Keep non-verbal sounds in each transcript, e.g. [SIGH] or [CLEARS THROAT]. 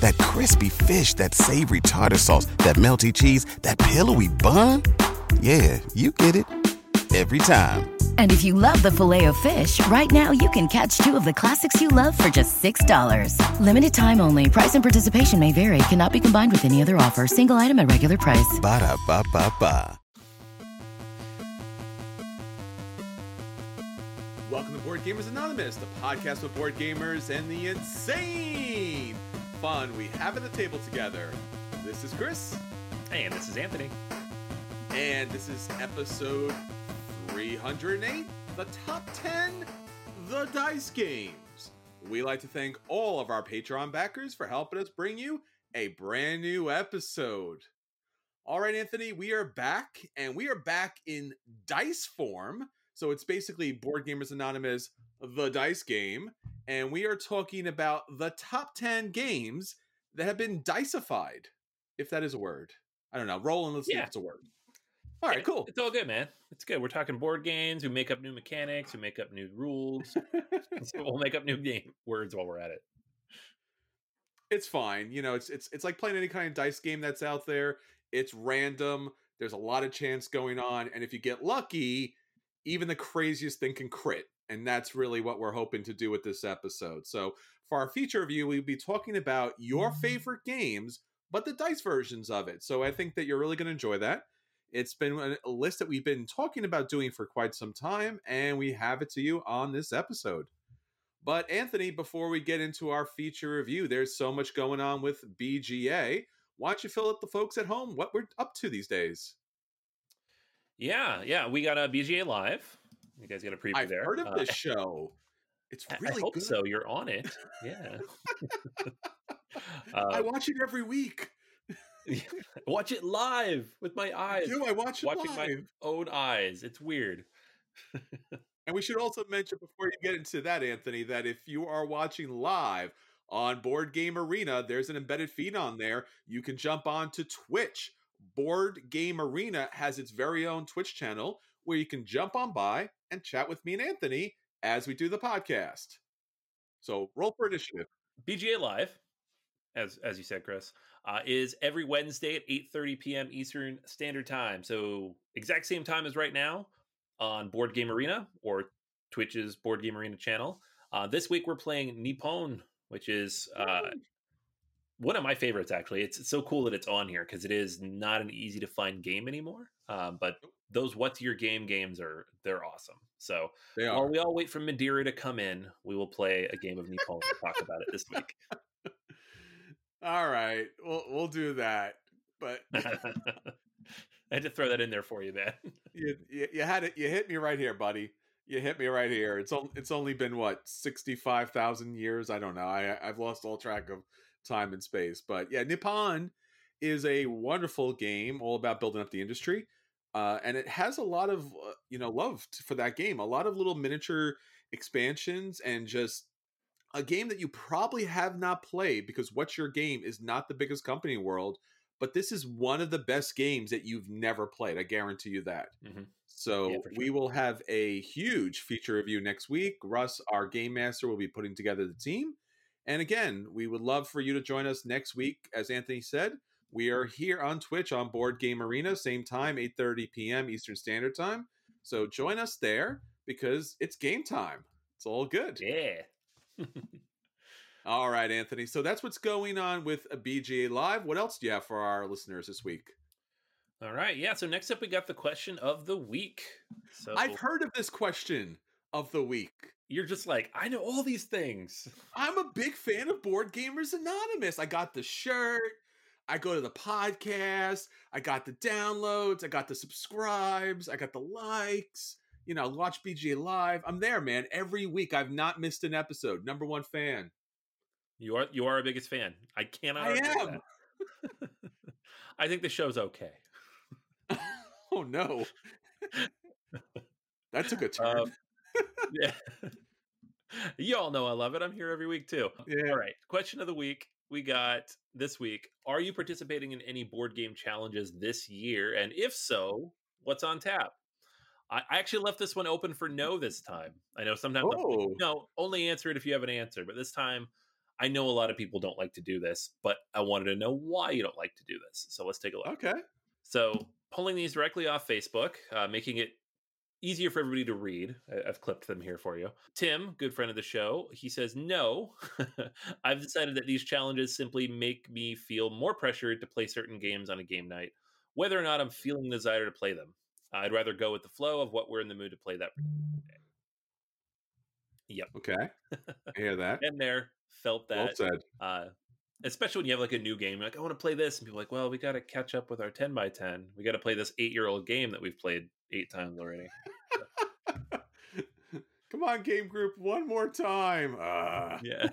That crispy fish, that savory tartar sauce, that melty cheese, that pillowy bun. Yeah, you get it every time. And if you love the filet of fish, right now you can catch two of the classics you love for just $6. Limited time only. Price and participation may vary. Cannot be combined with any other offer. Single item at regular price. Ba da ba ba ba. Welcome to Board Gamers Anonymous, the podcast with board gamers and the insane fun we have at the table together. This is Chris, And this is Anthony. and this is episode 308 the top 10 The Dice Games. We like to thank all of our Patreon backers for helping us bring you a brand new episode. All right, Anthony, we are back, and we are back in dice form. So it's basically Board Gamers Anonymous, the dice game, and we are talking about the top 10 games that have been diceified, if that is a word. I don't know. Roll and let's see if it's a word. All right, cool. It's all good, man. It's good. We're talking board games. We make up new mechanics. We make up new rules. so [LAUGHS] [LAUGHS] we'll make up new game [LAUGHS] words while we're at it. it's fine. You know, it's it's it's like playing any kind of dice game that's out there. It's random. There's a lot of chance going on, and if you get lucky, even the craziest thing can crit. And that's really what we're hoping to do with this episode. So, for our feature review, we'll be talking about your mm-hmm. favorite games, but the dice versions of it. So, I think that you're really going to enjoy that. It's been a- list that we've been talking about doing for quite some time, and we have it to you on this episode. But Anthony, before we get into our feature review, there's so much going on with BGA. Why don't you fill up the folks at home what we're up to these days? Yeah, yeah. We got uh, a BGA Live. You guys got a preview I've there. heard of Uh, this show. It's really I hope good. so. You're on it. Yeah. [LAUGHS] I uh, watch it every week. [LAUGHS] watch it live with my I eyes. do. I watch it watching my own eyes. It's weird. And we should also mention before you get into that, Anthony, that if you are watching live on Board Game Arena, there's an embedded feed on there. You can jump on to Twitch. Board Game Arena has its very own Twitch channel where you can jump on by and chat with me and Anthony as we do the podcast. So roll for initiative. BGA Live, as as you said, Chris, uh, is every Wednesday at 8:30 p.m. Eastern Standard Time. So exact same time as right now on Board Game Arena or Twitch's Board Game Arena channel. Uh, this week we're playing Nippon, which is uh, one of my favorites. Actually, it's, it's so cool that it's on here because it is not an easy to find game anymore. Um, but those "What's Your Game" games are they're awesome. So They while are. we all wait for Madeira to come in, we will play a game of Nippon and talk about it this week. [LAUGHS] All right. We'll we'll do that. But [LAUGHS] I had to throw that in there for you, man. you, you you had it you hit me right here buddy you hit me right here it's only it's only been what 65,000 years i don't know i i've lost all track of time and space but yeah nippon is a wonderful game all about building up the industry uh, and it has a lot of uh, you know love t- for that game a lot of little miniature expansions and just a game that you probably have not played because what's your game is not the biggest company in the world but this is one of the best games that you've never played. I guarantee you that. Mhm. So Yeah, for we will have a huge feature review next week. Russ, our game master, will be putting together the team. And again, we would love for you to join us next week. As Anthony said, we are here on Twitch on Board Game Arena, same time, 8:30 p.m. Eastern Standard Time. So join us there because it's game time. It's all good. Yeah. [LAUGHS] All right, Anthony. So that's what's going on with a BGA Live. What else do you have for our listeners this week? All right. Yeah. So next up, we got the question of the week. So I've heard of this question of the week. you're just like, I know all these things. I'm a big fan of Board Gamers Anonymous. I got the shirt. I go to the podcast. I got the downloads. I got the subscribes. I got the likes. You know, watch BGA Live. I'm there, man. Every week, I've not missed an episode. Number one fan. You are you are our biggest fan. I cannot. I am. [LAUGHS] I think the show's okay. [LAUGHS] oh no, that took a [LAUGHS] turn. Um, yeah. you all know I love it. I'm here every week too. yeah. All right. Question of the week. We got this week. Are you participating in any board game challenges this year? And if so, what's on tap? I, I actually left this one open for no this time. I know sometimes Oh. no, only answer it if you have an answer. But this time, I know a lot of people don't like to do this, but I wanted to know why you don't like to do this. So let's take a look. Okay. So pulling these directly off Facebook, uh, making it easier for everybody to read. I- I've clipped them here for you. Tim, good friend of the show, he says, No, [LAUGHS] I've decided that these challenges simply make me feel more pressured to play certain games on a game night, whether or not I'm feeling the desire to play them. I'd rather go with the flow of what we're in the mood to play that day. Yep. Okay. I hear that. And there, felt well that said. uh, especially when you have like a new game, you're like, I want to play this, and people are like, well, we got to catch up with our ten by ten. We got to play this eight year old game that we've played eight times already. [LAUGHS] Come on, game group, one more time. Uh, [LAUGHS] Yeah,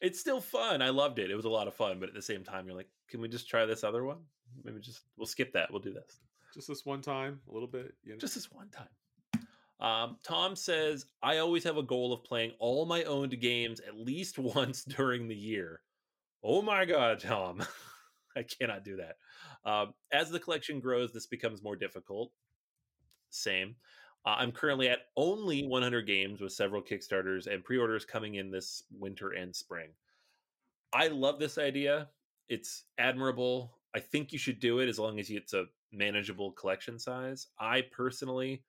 it's still fun. I loved it. It was a lot of fun, but at the same time, you're like, can we just try this other one? Maybe just we'll skip that. We'll do this just this one time, a little bit. You know? just this one time. Um, Tom says, I always have a goal of playing all my owned games at least [LAUGHS] once during the year. Oh my God, Tom. [LAUGHS] I cannot do that. Um, as the collection grows, this becomes more difficult. Same. Uh, I'm currently at only 100 games with several Kickstarters and pre orders coming in this winter and spring. I love this idea. It's admirable. I think you should do it as long as it's a manageable collection size. I personally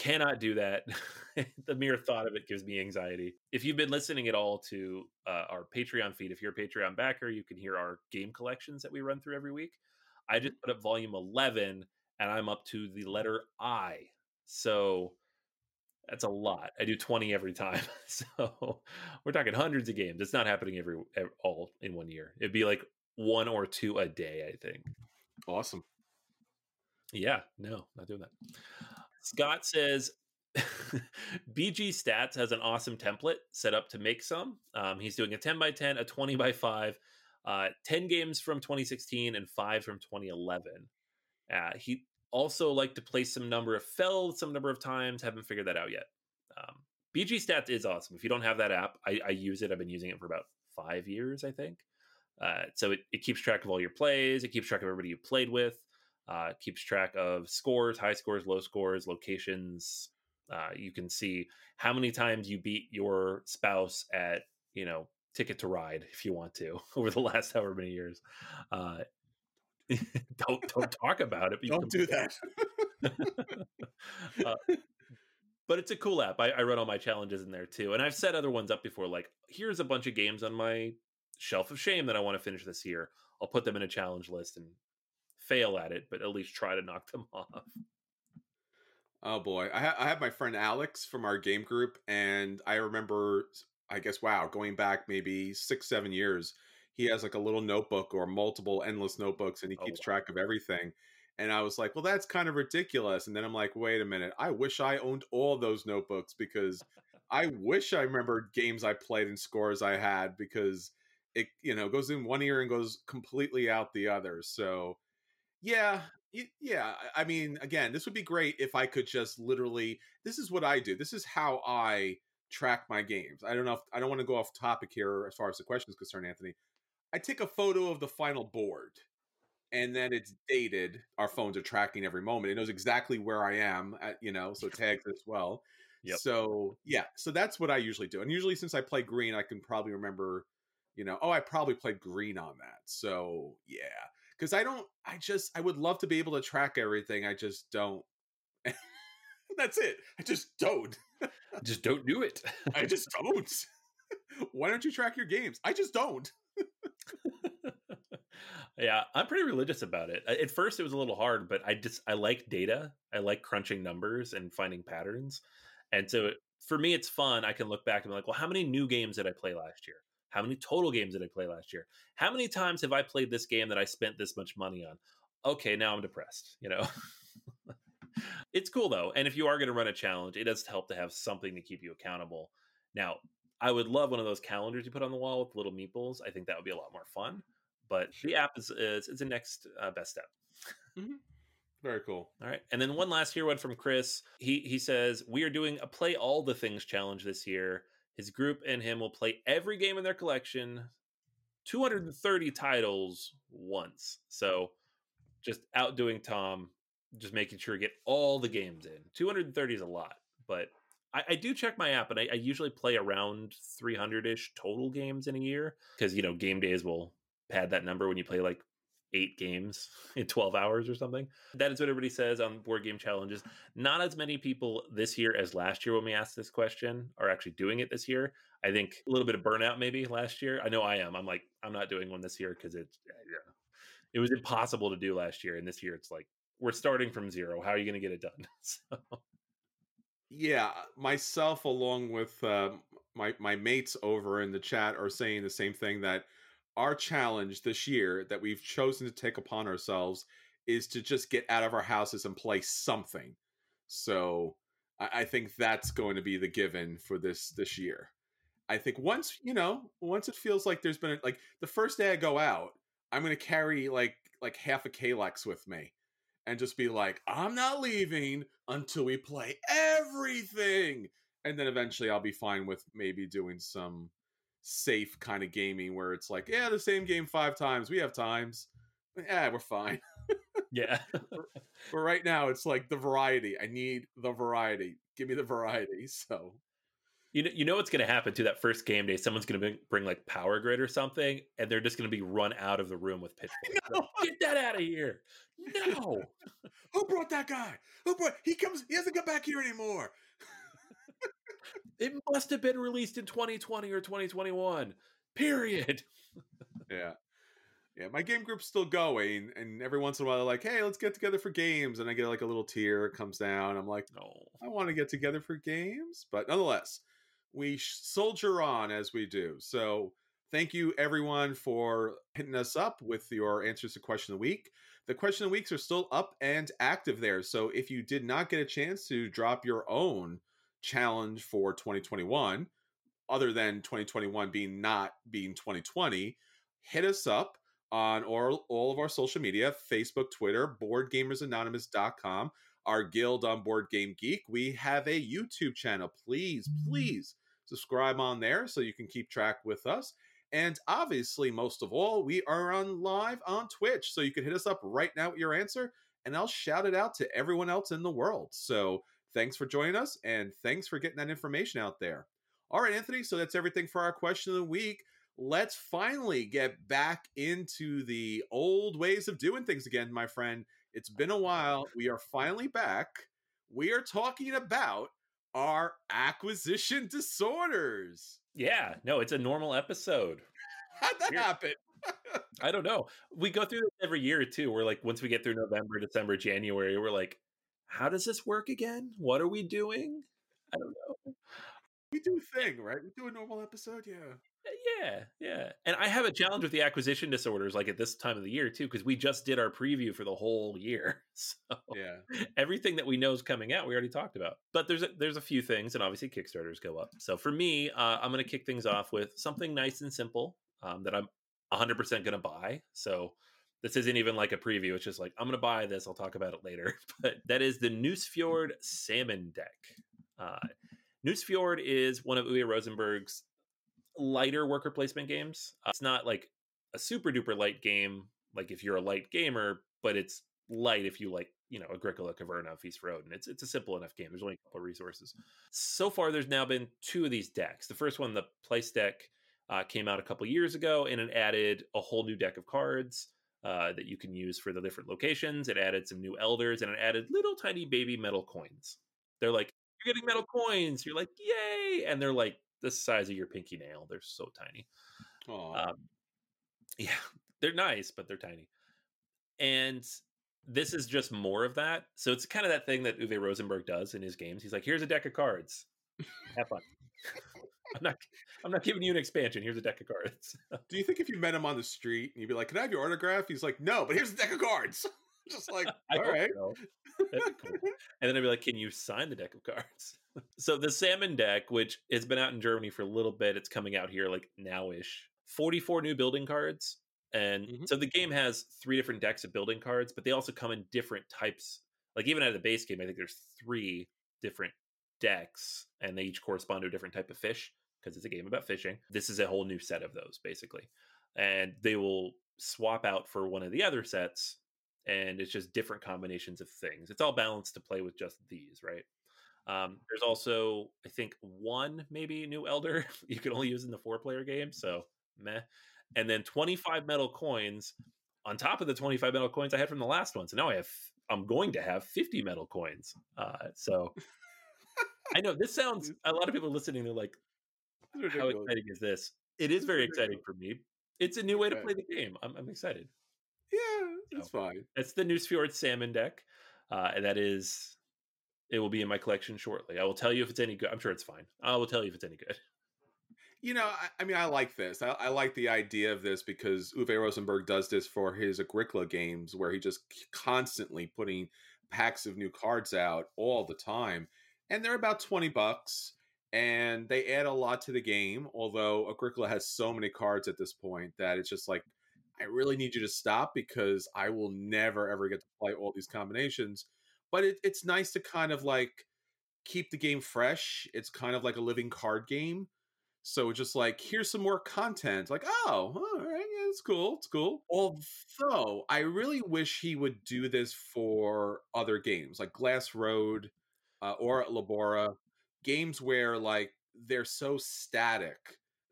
cannot do that. [LAUGHS] the mere thought of it gives me anxiety. If you've been listening at all to uh, our Patreon feed, if you're a Patreon backer, you can hear our game collections that we run through every week. I just put up volume 11 and I'm up to the letter I. So that's a lot. I do 20 every time. [LAUGHS] So we're talking hundreds of games. It's not happening every, ev all in one year. It'd be like one or two a day, I think. awesome. Yeah, no, not doing that. Scott says [LAUGHS] BG Stats has an awesome template set up to make some. Um, he's doing a 10 by 10, a 20 by 5, uh, 10 games from 2016 and 5 from 2011. Uh, he also like to play some number of fell some number of times. Haven't figured that out yet. Um, BG Stats is awesome. If you don't have that app, I, I use it. I've been using it for about five years, I think. Uh, so it, it keeps track of all your plays. It keeps track of everybody you played with. Uh, keeps track of scores, high scores, low scores, locations. Uh, you can see how many times you beat your spouse at, you know, Ticket to Ride if you want to [LAUGHS] over the last however many years. Uh, [LAUGHS] don't don't talk about it. but Don't do that. [LAUGHS] uh, but it's a cool app. I, I run all my challenges in there too, and I've set other ones up before. Like, here's a bunch of games on my shelf of shame that I want to finish this year. I'll put them in a challenge list and fail at it, but at least try to knock them [LAUGHS] off. Oh boy, I, ha- I have my friend Alex from our game group, and I remember, I guess, wow, going back maybe six, seven years, he has like a little notebook or multiple endless notebooks, and he Oh, keeps wow. track of everything. And I was like, well, that's kind of ridiculous. And then I'm like, wait a minute, I wish I owned all those notebooks because I wish I remembered games I played and scores I had because it, you know, goes in one ear and goes completely out the other. So, yeah, yeah. I mean, again, this would be great if I could just literally. This is what I do. This is how I track my games. I don't know if I don't want to go off topic here as far as the question is concerned, Anthony. I take a photo of the final board, and then it's dated. Our phones are tracking every moment. It knows exactly where I am at, you know, so [LAUGHS] tags as well. Yep. So yeah, so that's what I usually do. And usually since I play green, I can probably remember, you know, oh, I probably played green on that. So yeah. Cause I don't I just I would love to be able to track everything. I just don't. [LAUGHS] that's it. I just don't. just don't do it. [LAUGHS] I just don't. [LAUGHS] Why don't you track your games? I just don't. yeah, I'm pretty religious about it. At first, it was a little hard, but I just I like data. I like crunching numbers and finding patterns. And so for me, it's fun. I can look back and be like, well, how many new games did I play last year? How many total games did I play last year? How many times have I played this game that I spent this much money on? Okay, now I'm depressed. You know. [LAUGHS] it's cool though, and if you are going to run a challenge, it does help to have something to keep you accountable. Now, I would love one of those calendars you put on the wall with little meeples. I think that would be a lot more fun. But the app is is, is the next uh, best step. Mm-hmm. Very cool. All right, and then one last here one from Chris. He he says we are doing a play all the things challenge this year. His group and him will play every game in their collection, 230 titles once. So just outdoing Tom, just making sure to get all the games in. 230 is a lot, but I, I do check my app, and I, I usually play around 300 ish total games in a year because you know game days will pad that number when you play like eight games [LAUGHS] in 12 hours or something. That is what everybody says on board game challenges. Not as many people this year as last year when we asked this question are actually doing it this year. I think a little bit of burnout maybe last year. I know I am. I'm like, I'm not doing one this year because it, yeah, it was impossible to do last year. And this year it's like, we're starting from zero. How are you going to get it done? [LAUGHS] so yeah myself along with uh, my my mates over in the chat are saying the same thing that our challenge this year that we've chosen to take upon ourselves is to just get out of our houses and play something so I, I think that's going to be the given for this this year i think once you know once it feels like there's been a, like the first day i go out i'm going to carry like like half a Kallax with me and just be like, I'm not leaving until we play everything. And then eventually I'll be fine with maybe doing some safe kind of gaming where it's like, yeah, the same game five times. We have times. Yeah, we're fine. yeah. [LAUGHS] [LAUGHS] but right now it's like the variety. I need the variety. Give me the variety. [LAUGHS] So you know, you know what's going to happen to that first game day. Someone's going to bring, like Power Grid or something, and they're just going to be run out of the room with pitchforks. Like, Get that out of here! No, who brought that guy? Who brought? He comes. He hasn't come back here anymore. It must have been released in 2020 or 2021. Period. yeah. Yeah, my game group's still going, and every once in a while, they're like, "Hey, let's get together for games," and I get like a little tear comes down. I'm like, "Oh, I want to get together for games," but nonetheless, we soldier on as we do. So thank you everyone for hitting us up with your answers to question of the week. The question of the weeks are still up and active there. So if you did not get a chance to drop your own challenge for 2021, other than 2021 being not being 2020, hit us up on all, all of our social media Facebook, Twitter, BoardGamersAnonymous.com, our guild on Board Game Geek. We have a YouTube channel. Please, mm-hmm. please subscribe on there so you can keep track with us. And obviously, most of all, we are on live on Twitch. So you can hit us up right now with your answer, and I'll shout it out to everyone else in the world. So thanks for joining us, and thanks for getting that information out there. All right, Anthony. So that's everything for our question of the week. Let's finally get back into the old ways of doing things again, my friend. It's been a while. We are finally back. We are talking about our acquisition disorders. Yeah, no, it's a normal episode. [LAUGHS] How'd that Weird. happen? [LAUGHS] I don't know. We go through this every year too. We're like, once we get through November, December, January, we're like, how does this work again? What are we doing? I don't know. We do a thing, right? We do a normal episode, yeah. Yeah, yeah. And I have a challenge with the acquisition disorders like at this time of the year too because we just did our preview for the whole year. [LAUGHS] So Yeah. Everything that we know is coming out, we already talked about. But there's a, there's a few things and obviously Kickstarters go up. So for me, uh, I'm going to kick things off with something nice and simple um, that I'm 100% going to buy. So this isn't even like a preview. It's just like I'm going to buy this. I'll talk about it later. [LAUGHS] But that is the Nusfjord Salmon Deck. Uh, Nusfjord is one of Uwe Rosenberg's lighter worker placement games. Uh, it's not like a super duper light game like if you're a light gamer, but it's light if you like you know Agricola, Caverna, Feast for Odin. It's it's a simple enough game. There's only a couple of resources. So far, there's now been two of these decks. The first one, the Plaice deck, uh, came out a couple years ago, and it added a whole new deck of cards uh, that you can use for the different locations. It added some new elders, and it added little tiny baby metal coins. They're like you're getting metal coins. You're like yay, and they're like the size of your pinky nail. They're so tiny. Um, [LAUGHS] yeah, they're nice, but they're tiny. And this is just more of that. So it's kind of that thing that Uwe Rosenberg does in his games. He's like, here's a deck of cards. Have fun. I'm not I'm not giving you an expansion. Here's a deck of cards. [LAUGHS] Do you think if you met him on the street and you'd be like, Can I have your autograph? He's like, No, but here's a deck of cards. [LAUGHS] Just like, [LAUGHS] all right. Cool. And then I'd be like, Can you sign the deck of cards? so the salmon deck, which has been out in Germany for a little bit, it's coming out here like nowish. 44 new building cards. And mm-hmm. so the game has three different decks of building cards, but they also come in different types. Like even out of the base game, I think there's three different decks, and they each correspond to a different type of fish because it's a game about fishing. This is a whole new set of those, basically. And they will swap out for one of the other sets, and it's just different combinations of things. It's all balanced to play with just these, right? Um, there's also, I think, one maybe new elder [LAUGHS] you can only use in the four player game. So meh. And then 25 metal coins on top of the 25 metal coins I had from the last one. So now I have, I'm going to have 50 metal coins. Uh, so [LAUGHS] I know this sounds, a lot of people listening, they're like, how exciting is this? It is very exciting for me. It's a new way to play the game. I'm, I'm excited. Yeah, that's so, fine. That's the Nusfjord Salmon deck. Uh, and that is, it will be in my collection shortly. I will tell you if it's any good. I'm sure it's fine. I will tell you if it's any good. You know, I, I mean, I like this. I, I, like the idea of this because Uwe Rosenberg does this for his Agricola games, where he just constantly putting packs of new cards out all the time, and they're about twenty bucks, and they add a lot to the game. Although Agricola has so many cards at this point that it's just like, I really need you to stop because I will never ever get to play all these combinations. But it, it's nice to kind of like keep the game fresh. It's kind of like a living card game so just like, here's some more content. Like, oh, all right, yeah, it's cool. It's cool. Although I really wish he would do this for other games like Glass Road uh, or Labora, games where like they're so static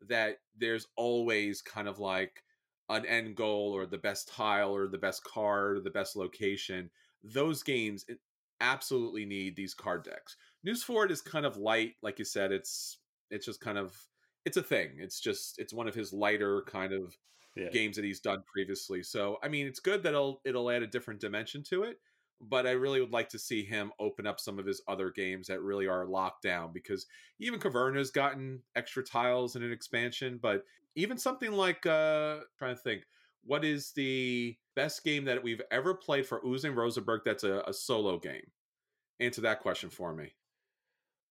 that there's always kind of like an end goal or the best tile or the best card or the best location. Those games absolutely need these card decks. Nusfjord is kind of light, like you said. It's it's just kind of it's a thing. It's just it's one of his lighter kind of yeah. games that he's done previously. So I mean, it's good that it'll it'll add a different dimension to it. But I really would like to see him open up some of his other games that really are locked down because even Caverna's gotten extra tiles in an expansion. But even something like uh trying to think, what is the best game that we've ever played for Uwe Rosenberg that's a, a solo game? Answer that question for me.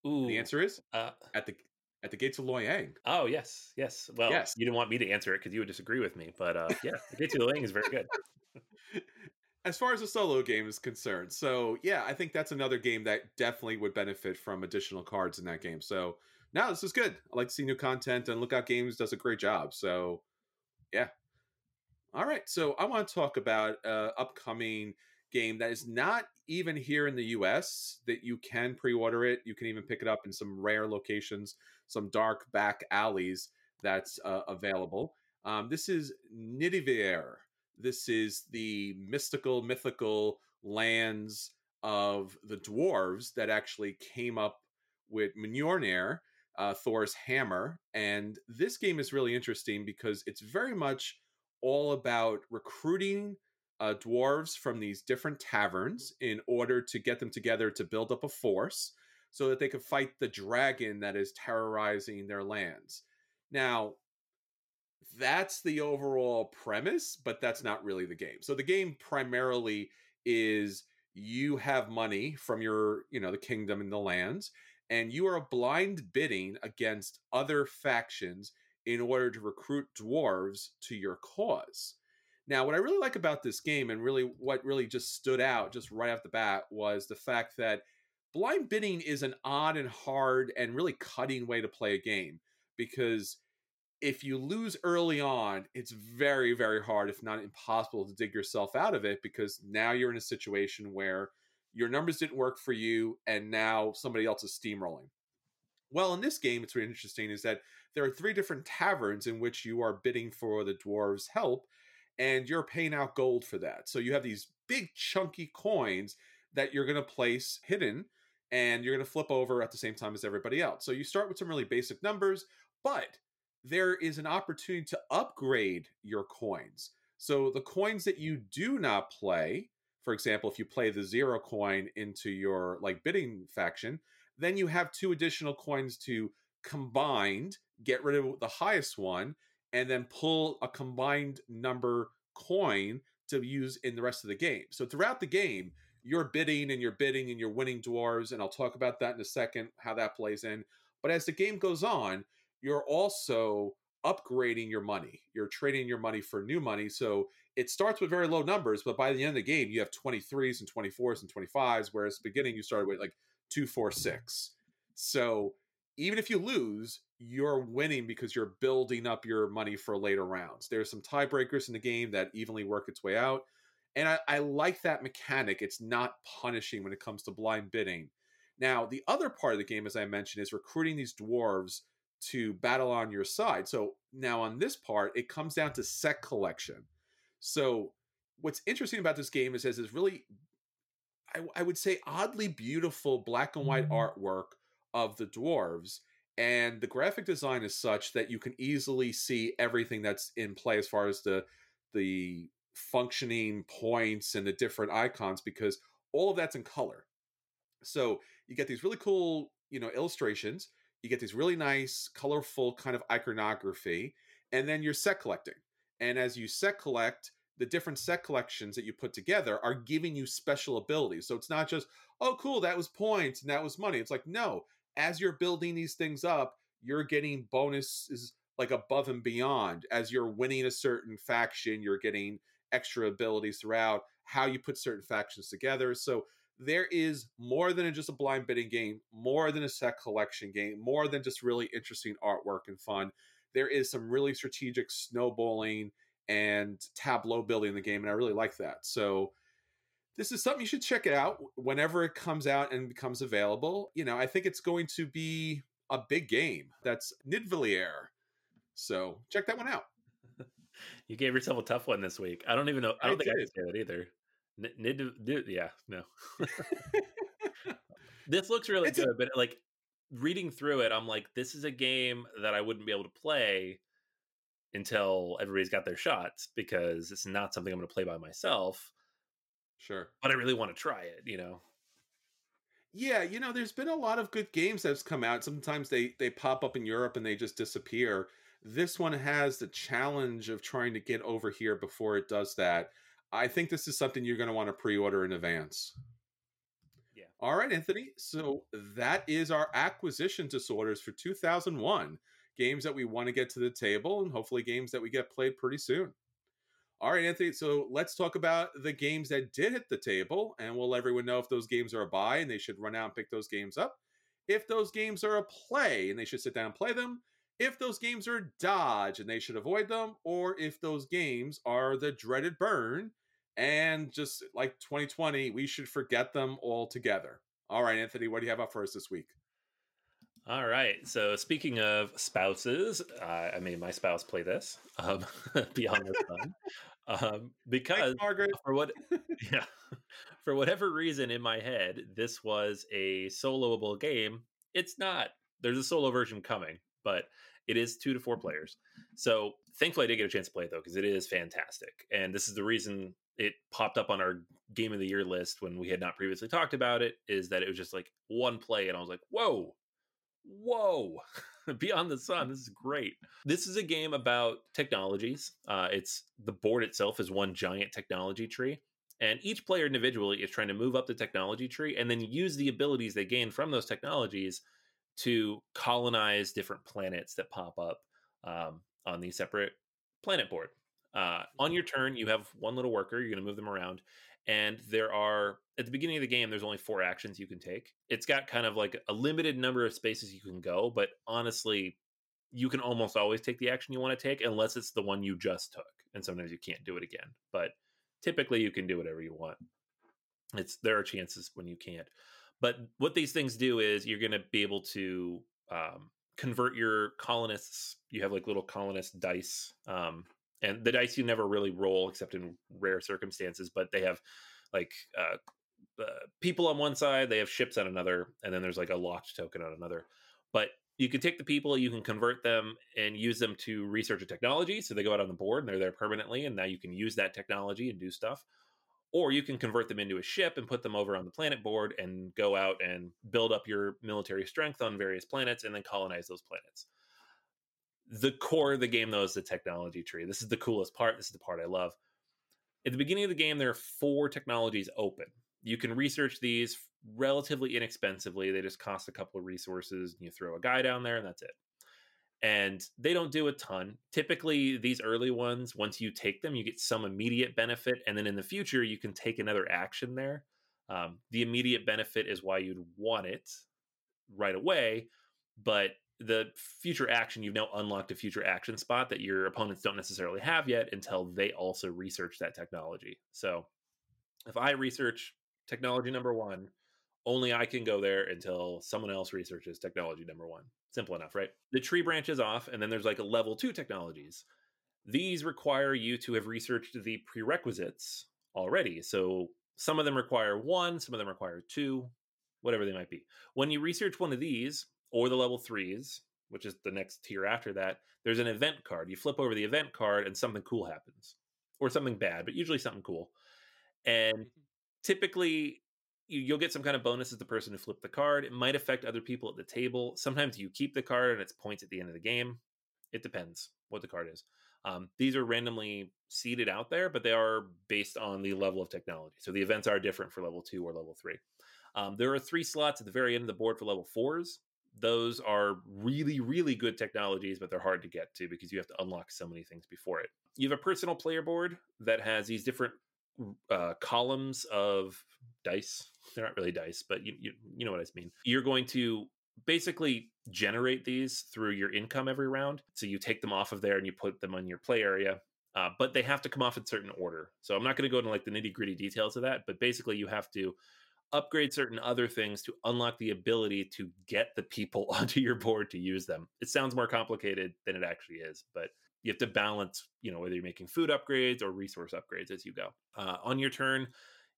Ooh, the answer is uh, at the at the gates of Loyang. Oh yes, yes. Well, yes. you didn't want me to answer it because you would disagree with me, but uh, yeah, the gates of Loyang is very good. [LAUGHS] [LAUGHS] as far as a solo game is concerned, so yeah, I think that's another game that definitely would benefit from additional cards in that game. So now this is good. I like to see new content, and Lookout Games does a great job. So yeah. All right, so I want to talk about uh, upcoming game that is not even here in the US that you can pre-order it. You can even pick it up in some rare locations some dark back alleys that's uh, available. Um, this is Nidavellir. This is the mystical, mythical lands of the dwarves that actually came up with Mjolnir, uh, Thor's hammer. And this game is really interesting because it's very much all about recruiting uh, dwarves from these different taverns in order to get them together to build up a force so that they could fight the dragon that is terrorizing their lands. Now, that's the overall premise, but that's not really the game. So the game primarily is you have money from your, you know, the kingdom and the lands, and you are blind bidding against other factions in order to recruit dwarves to your cause. Now, what I really like about this game, and really what really just stood out just right off the bat, was the fact that blind bidding is an odd and hard and really cutting way to play a game because if you lose early on, it's very, very hard, if not impossible, to dig yourself out of it because now you're in a situation where your numbers didn't work for you and now somebody else is steamrolling. Well, in this game, it's really interesting is that there are three different taverns in which you are bidding for the dwarves' help, and you're paying out gold for that. So you have these big chunky coins that you're going to place hidden and you're going to flip over at the same time as everybody else. So you start with some really basic numbers, but there is an opportunity to upgrade your coins. So the coins that you do not play, for example, if you play the zero coin into your like bidding faction, then you have two additional coins to combined get rid of the highest one and then pull a combined number coin to use in the rest of the game. So throughout the game, you're bidding and you're bidding and you're winning dwarves, and I'll talk about that in a second, how that plays in. But as the game goes on, you're also upgrading your money. You're trading your money for new money. So it starts with very low numbers, but by the end of the game, you have 23s and 24s and 25s, whereas beginning you started with like two, four, six. So even if you lose, you're winning because you're building up your money for later rounds. There's some tiebreakers in the game that evenly work its way out. And I, I, like that mechanic. It's not punishing when it comes to blind bidding. Now, the other part of the game, as I mentioned, is recruiting these dwarves to battle on your side. So now on this part, it comes down to set collection. So what's interesting about this game is as is really I, I would say oddly beautiful black and white mm-hmm. artwork of the dwarves and the graphic design is such that you can easily see everything that's in play as far as the the functioning points and the different icons because all of that's in color so you get these really cool you know illustrations you get these really nice colorful kind of iconography and then you're set collecting and as you set collect the different set collections that you put together are giving you special abilities. So it's not just, oh, cool, that was points and that was money. It's like, no, as you're building these things up, you're getting bonuses like above and beyond. As you're winning a certain faction, you're getting extra abilities throughout how you put certain factions together. So there is more than just a blind bidding game, more than a set collection game, more than just really interesting artwork and fun. There is some really strategic snowballing and tableau building in the game, and I really like that. So this is something you should check it out whenever it comes out and becomes available. You know, I think it's going to be a big game. That's Nidavellir. So check that one out. [LAUGHS] you gave yourself a tough one this week. I don't even know. I don't I think did. I can say that either. Yeah, no. [LAUGHS] this looks really it's good, a- but like reading through it, I'm like, this is a game that I wouldn't be able to play until everybody's got their shots because it's not something I'm going to play by myself. Sure. But I really want to try it, you know. Yeah, you know, there's been a lot of good games that's come out. Sometimes they they pop up in Europe and they just disappear. This one has the challenge of trying to get over here before it does that. I think this is something you're going to want to pre-order in advance. Yeah. All right, Anthony. So that is our acquisition disorders for 2001 games that we want to get to the table and hopefully games that we get played pretty soon. All right, Anthony. So let's talk about the games that did hit the table, and we'll let everyone know if those games are a buy and they should run out and pick those games up. If those games are a play and they should sit down and play them. If those games are dodge and they should avoid them, or if those games are the dreaded burn and just like 2020, we should forget them altogether. All right, Anthony, what do you have up for us this week? All right. So speaking of spouses, uh, I made my spouse play this um, [LAUGHS] Beyond the Sun um, because Thanks, Margaret. for what, [LAUGHS] yeah, [LAUGHS] for whatever reason in my head, this was a soloable game. It's not. There's a solo version coming, but it is two to four players. So thankfully, I did get a chance to play it though because it is fantastic, and this is the reason it popped up on our game of the year list when we had not previously talked about it. Is that it was just like one play, and I was like, whoa whoa [LAUGHS] beyond the sun this is great this is a game about technologies uh, it's the board itself is one giant technology tree and each player individually is trying to move up the technology tree and then use the abilities they gain from those technologies to colonize different planets that pop up um, on the separate planet board uh, on your turn you have one little worker you're going to move them around and there are at the beginning of the game there's only four actions you can take it's got kind of like a limited number of spaces you can go but honestly you can almost always take the action you want to take unless it's the one you just took. And sometimes you can't do it again. But typically you can do whatever you want. It's there are chances when you can't. But what these things do is you're going to be able to um, convert your colonists. You have like little colonist dice, um, and the dice you never really roll except in rare circumstances. But they have like uh, uh, people on one side, they have ships on another, and then there's like a locked token on another. But you can take the people, you can convert them and use them to research a technology. So they go out on the board and they're there permanently, and now you can use that technology and do stuff. Or you can convert them into a ship and put them over on the planet board and go out and build up your military strength on various planets and then colonize those planets. The core of the game, though, is the technology tree. This is the coolest part. This is the part I love. At the beginning of the game, there are four technologies open you can research these relatively inexpensively. They just cost a couple of resources. And You throw a guy down there, and that's it. And they don't do a ton. Typically, these early ones, once you take them, you get some immediate benefit. And then in the future, you can take another action there. Um, the immediate benefit is why you'd want it right away. But the future action, you've now unlocked a future action spot that your opponents don't necessarily have yet until they also research that technology. So if I research technology number one. Only I can go there until someone else researches technology number one. Simple enough, right? The tree branches off, and then there's like a level two technologies. These require you to have researched the prerequisites already. So some of them require one, some of them require two, whatever they might be. When you research one of these, or the level threes, which is the next tier after that, there's an event card. You flip over the event card, and something cool happens, or something bad, but usually something cool. And mm-hmm typically you'll get some kind of bonus as the person who flipped the card. It might affect other people at the table. Sometimes you keep the card and it's points at the end of the game. It depends what the card is. Um, these are randomly seeded out there, but they are based on the level of technology. So the events are different for level two or level three. Um, there are three slots at the very end of the board for level fours. Those are really, really good technologies, but they're hard to get to because you have to unlock so many things before it. You have a personal player board that has these different uh, columns of dice. They're not really dice, but you, you you know what I mean. You're going to basically generate these through your income every round. So you take them off of there and you put them on your play area. Uh, but they have to come off in certain order. So I'm not going to go into like the nitty gritty details of that. But basically, you have to upgrade certain other things to unlock the ability to get the people [LAUGHS] onto your board to use them. It sounds more complicated than it actually is, but you have to balance, you know, whether you're making food upgrades or resource upgrades as you go. Uh, on your turn,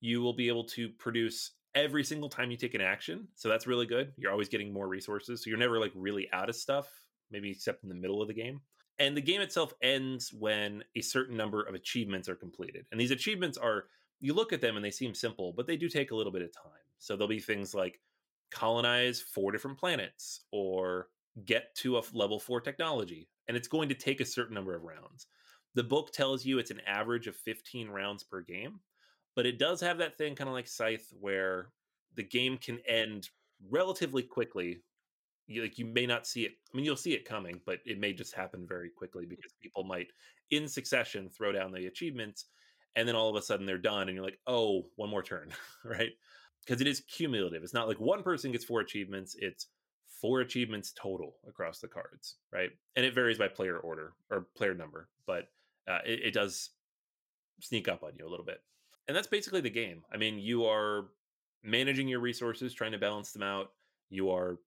you will be able to produce every single time you take an action. So that's really good. You're always getting more resources. So you're never like really out of stuff, maybe except in the middle of the game. And the game itself ends when a certain number of achievements are completed. And these achievements are, you look at them and they seem simple, but they do take a little bit of time. So there'll be things like colonize four different planets or get to a level four technology and it's going to take a certain number of rounds. The book tells you it's an average of 15 rounds per game, but it does have that thing kind of like Scythe where the game can end relatively quickly. You, like you may not see it. I mean, you'll see it coming, but it may just happen very quickly mm. because people might, in succession, throw down the achievements, and then all of a sudden they're done, and you're like, oh, one more turn, [LAUGHS] right? Because it is cumulative. It's not like one person gets four achievements. It's four achievements total across the cards, right? And it varies by player order or player number, but uh, it, it does sneak up on you a little bit. And that's basically the game. I mean, you are managing your resources, trying to balance them out. You are,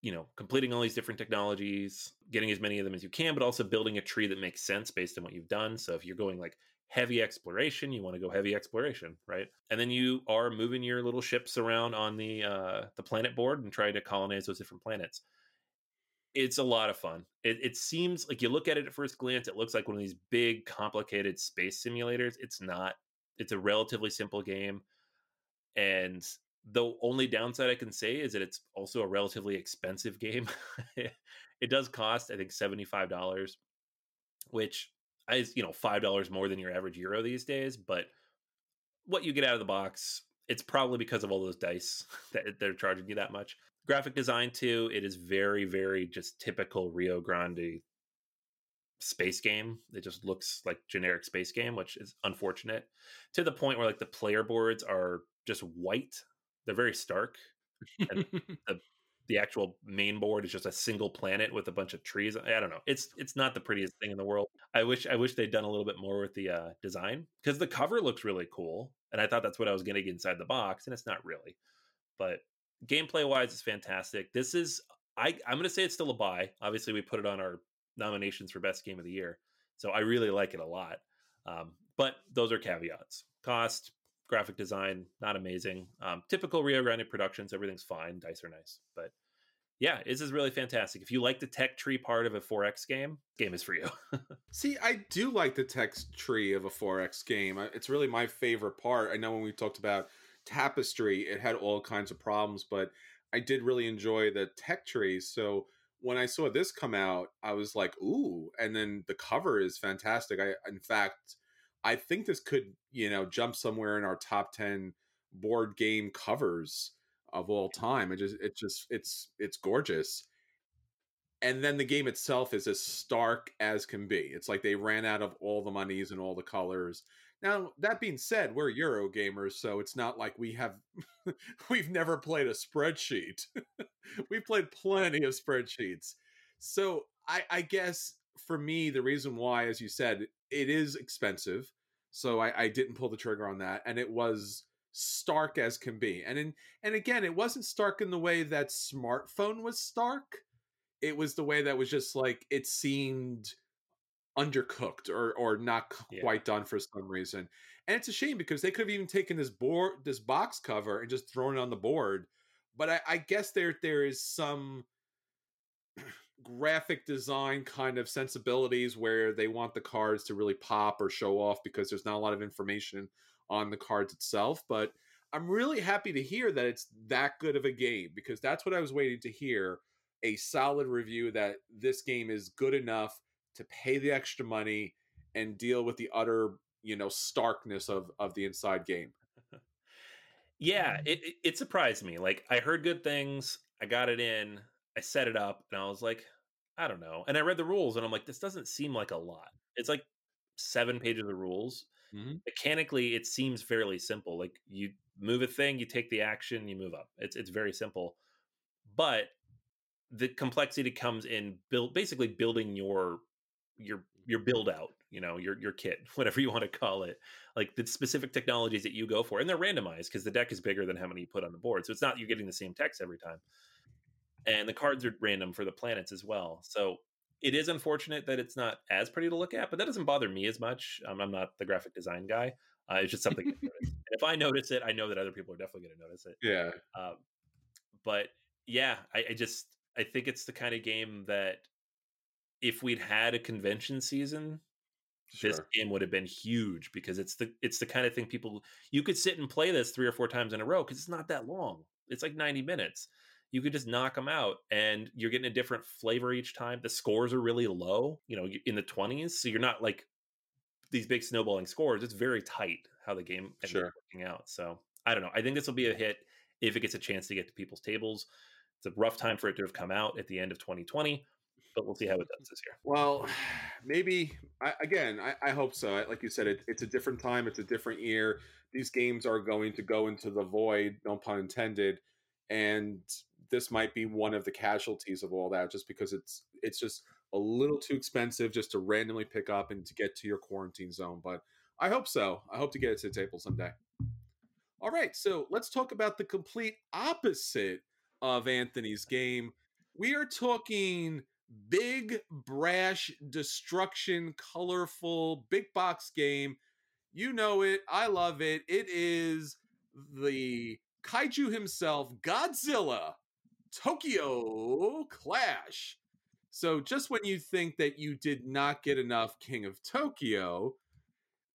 you know, completing all these different technologies, getting as many of them as you can, but also building a tree that makes sense based on what you've done. So if you're going like heavy exploration, you want to go heavy exploration, right? And then you are moving your little ships around on the uh, the planet board and trying to colonize those different planets. It's a lot of fun. It, it seems like you look at it at first glance, it looks like one of these big, complicated space simulators. It's not. It's a relatively simple game, and the only downside I can say is that it's also a relatively expensive [LAUGHS] game. it does cost, I think, seventy five dollars, which is you know five dollars more than your average euro these days but what you get out of the box it's probably because of all those dice [LAUGHS] that they're charging you that much. Graphic design too it is very very just typical rio grande space game. It just looks like generic space game which is unfortunate to the point where like the player boards are just white. They're very stark [LAUGHS] the, the actual main board is just a single planet with a bunch of trees. I don't know. It's it's not the prettiest thing in the world. I wish I wish they'd done a little bit more with the uh, design because the cover looks really cool, and I thought that's what I was getting inside the box, and it's not really. But gameplay wise, it's fantastic. This is I I'm going to say it's still a buy. Obviously, we put it on our nominations for best game of the year, so I really like it a lot. Um, but those are caveats. Cost, graphic design, not amazing. Um, typical Rio Grande Productions, everything's fine. Dice are nice, but yeah, this is really fantastic. If you like the tech tree part of a 4X game, game is for you. [LAUGHS] See, I do like the tech tree of a 4X game. It's really my favorite part. I know when we talked about Tapestry, it had all kinds of problems, but I did really enjoy the tech tree. So when I saw this come out, I was like, ooh. And then the cover is fantastic. I, in fact, I think this could, you know, jump somewhere in our top 10 board game covers of all time. It just, it just, it's, it's gorgeous. And then the game itself is as stark as can be. It's like they ran out of all the monies and all the colors. Now, that being said, we're Euro gamers, so it's not like we have [LAUGHS] we've never played a spreadsheet. [LAUGHS] we've played plenty of spreadsheets. So I, I, guess for me, the reason why, as you said, it is expensive. So I, I didn't pull the trigger on that, and it was stark as can be. And in, and again, it wasn't stark in the way that smartphone was stark. It was the way that was just like it seemed undercooked or or not quite yeah. done for some reason. And it's a shame because they could have even taken this board this box cover and just thrown it on the board. But I, I guess there there is some [CLEARS THROAT] graphic design kind of sensibilities where they want the cards to really pop or show off because there's not a lot of information on the cards itself. But I'm really happy to hear that it's that good of a game because that's what I was waiting to hear a solid review that this game is good enough to pay the extra money and deal with the utter you know starkness of of the inside game yeah it, it surprised me like i heard good things i got it in i set it up and i was like i don't know and i read the rules and i'm like this doesn't seem like a lot it's like seven pages of rules mm-hmm. mechanically it seems fairly simple like you move a thing you take the action you move up it's it's very simple but the complexity comes in build basically building your your your build out you know your your kit [LAUGHS] whatever you want to call it like the specific technologies that you go for and they're randomized because the deck is bigger than how many you put on the board so it's not you're getting the same text every time and the cards are random for the planets as well so it is unfortunate that it's not as pretty to look at but that doesn't bother me as much um, i'm not the graphic design guy uh, it's just something [LAUGHS] if i notice it i know that other people are definitely going to notice it yeah um, but yeah I, I just i think it's the kind of game that if we'd had a convention season, sure. this game would have been huge because it's the it's the kind of thing people you could sit and play this three or four times in a row because it's not that long. It's like 90 minutes. You could just knock them out and you're getting a different flavor each time. The scores are really low, you know, in the 20s. So you're not like these big snowballing scores. It's very tight how the game is sure. working out. So I don't know. I think this will be a hit if it gets a chance to get to people's tables. It's a rough time for it to have come out at the end of 2020 but we'll see how it does this year. Well, [SIGHS] maybe I, again. I, I, hope so. Like you said, it, it's a different time. It's a different year. These games are going to go into the void. No pun intended. And this might be one of the casualties of all that, just because it's it's just a little too expensive just to randomly pick up and to get to your quarantine zone. But I hope so. I hope to get it to the table someday. All right, so let's talk about the complete opposite of Anthony's game. We are talking big, brash, destruction, colorful, big box game. You know it. I love it. It is the kaiju himself, Godzilla, Tokyo Clash. So, just when you think that you did not get enough King of Tokyo,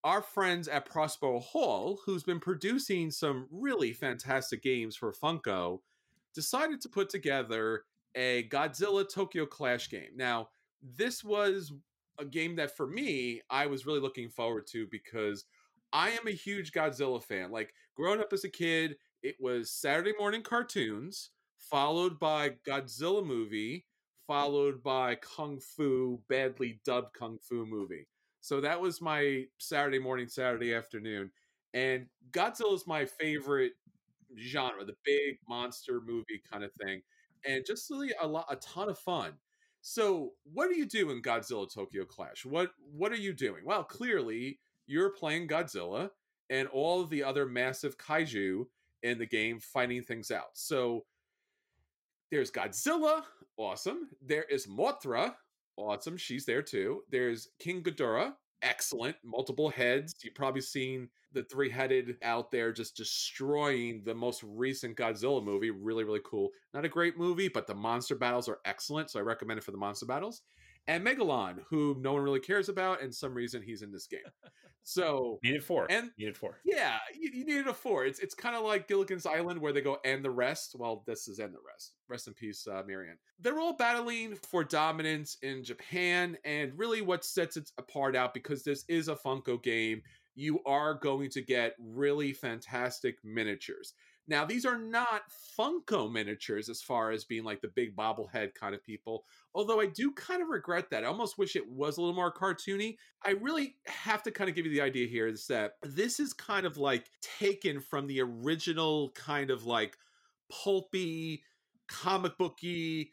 our friends at Prospero Hall, who's been producing some really fantastic games for Funko, decided to put together a Godzilla Tokyo Clash game. Now, this was a game that for me, I was really looking forward to because I am a huge Godzilla fan. Like growing up as a kid, it was Saturday morning cartoons, followed by Godzilla movie, mm. followed by Kung Fu, badly dubbed Kung Fu movie. So that was my Saturday morning, Saturday afternoon. And Godzilla is my favorite genre, the big monster movie kind of thing and just really a lot, a ton of fun. So, what do you do in Godzilla Tokyo Clash? What what are you doing? Well, clearly you're playing Godzilla and all of the other massive kaiju in the game fighting things out. So, there's Godzilla, awesome. There is Mothra, awesome. She's there too. There's King Ghidorah, excellent. Multiple heads. You've probably seen the three headed out there just destroying the most recent Godzilla movie. Really, really cool. Not a great movie, but the monster battles are excellent. So I recommend it for the monster battles. And Megalon, who no one really cares about, and some reason he's in this game. So needed four. And needed four. Yeah, you, you needed a four. It's it's kind of like Gilligan's Island where they go and the rest. Well, this is and the rest. Rest in peace, uh, Mary Ann. They're all battling for dominance in Japan, and really what sets it apart out because this is a Funko game you are going to get really fantastic miniatures. Now, these are not Funko miniatures as far as being like the big bobblehead kind of people, although I do kind of regret that. I almost wish it was a little more cartoony. I really have to kind of give you the idea here is that this is kind of like taken from the original kind of like pulpy, comic booky,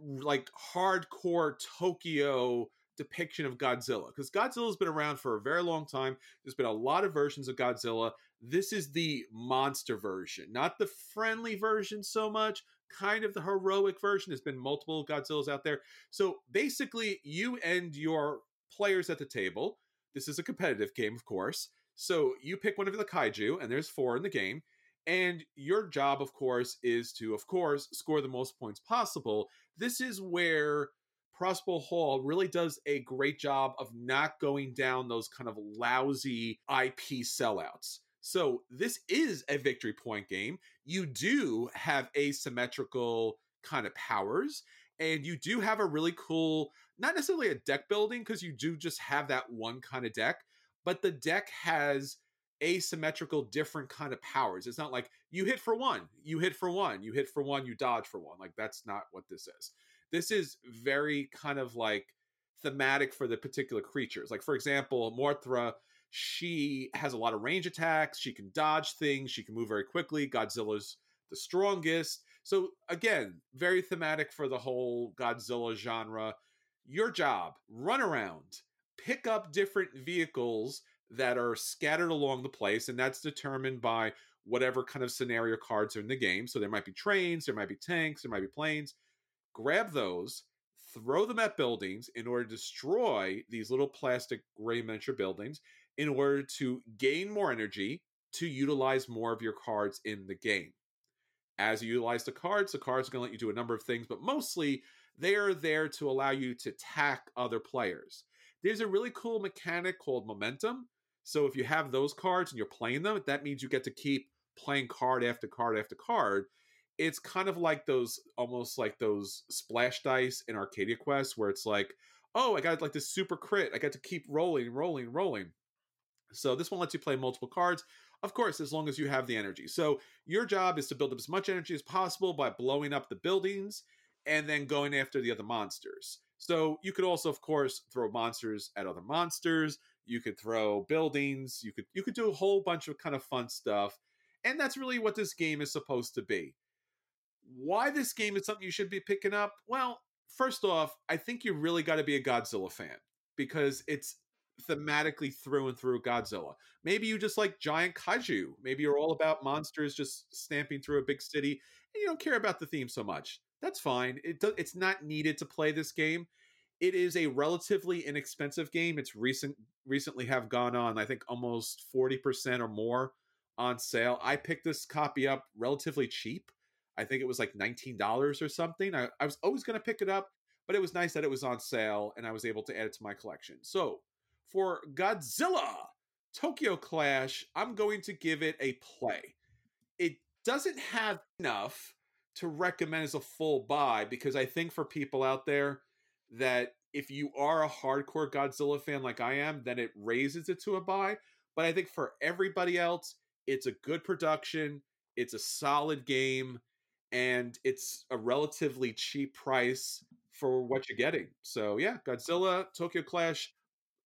like hardcore Tokyo depiction of Godzilla because Godzilla's been around for a very long time. There's been a lot of versions of Godzilla. This is the monster version, not the friendly version so much, kind of the heroic version. There's been multiple Godzillas out there. So basically, you and your players at the table, this is a competitive game, of course. So you pick one of the kaiju, and there's four in the game. And your job, of course, is to, of course, score the most points possible. This is where Prospero Hall really does a great job of not going down those kind of lousy IP sellouts. So this is a victory point game. You do have asymmetrical kind of powers, and you do have a really cool, not necessarily a deck building, because you do just have that one kind of deck, but the deck has asymmetrical different kind of powers. It's not like you hit for one, you hit for one, you hit for one, you dodge for one. Like that's not what this is this is very kind of like thematic for the particular creatures. Like for example, Mothra, she has a lot of range attacks. She can dodge things. She can move very quickly. Godzilla's the strongest. So again, very thematic for the whole Godzilla genre. Your job: run around, pick up different vehicles that are scattered along the place, and that's determined by whatever kind of scenario cards are in the game. So there might be trains, there might be tanks, there might be planes grab those, throw them at buildings in order to destroy these little plastic gray miniature buildings in order to gain more energy to utilize more of your cards in the game. As you utilize the cards, the cards are going to let you do a number of things, but mostly they are there to allow you to attack other players. There's a really cool mechanic called momentum. So if you have those cards and you're playing them, that means you get to keep playing card after card after card it's kind of like those almost like those splash dice in Arcadia Quest where it's like, oh, I got like this super crit. I got to keep rolling, rolling, rolling. So this one lets you play multiple cards. Of course, as long as you have the energy. So your job is to build up as much energy as possible by blowing up the buildings and then going after the other monsters. So you could also, of course, throw monsters at other monsters. You could throw buildings. You could you could do a whole bunch of kind of fun stuff. And that's really what this game is supposed to be. Why this game is something you should be picking up? Well, first off, I think you really got to be a Godzilla fan because it's thematically through and through Godzilla. Maybe you just like giant kaiju. Maybe you're all about monsters just stamping through a big city and you don't care about the theme so much. That's fine. It do, it's not needed to play this game. It is a relatively inexpensive game. It's recent recently have gone on I think almost 40% or more on sale. I picked this copy up relatively cheap I think it was like $19 or something. I, I was always going to pick it up, but it was nice that it was on sale and I was able to add it to my collection. So for Godzilla Tokyo Clash, I'm going to give it a play. It doesn't have enough to recommend as a full buy because I think for people out there that if you are a hardcore Godzilla fan like I am, then it raises it to a buy. But I think for everybody else, it's a good production. It's a solid game and it's a relatively cheap price for what you're getting. So yeah, Godzilla Tokyo Clash,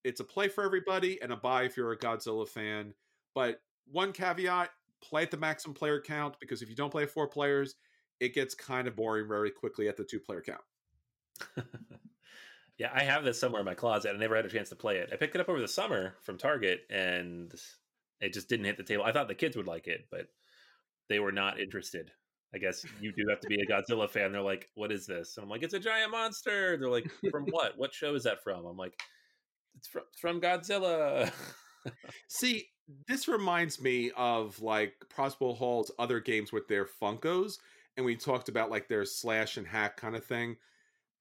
it's a play for everybody and a buy if you're a Godzilla fan. But one caveat: play at the maximum player count because if you don't play four players, it gets kind of boring very quickly at the two player count. [LAUGHS] yeah, I have this somewhere in my closet. I never had a chance to play it. I picked it up over the summer from Target and it just didn't hit the table. I thought the kids would like it, but they were not interested. I guess you do have to be a Godzilla fan. They're like, "What is this?" And I'm like, "It's a giant monster." They're like, "From what? what show is that from?" I'm like, "It's from, from Godzilla." [LAUGHS] See, this reminds me of like Prospero Hall's other games with their Funkos, and we talked about like their slash and hack kind of thing.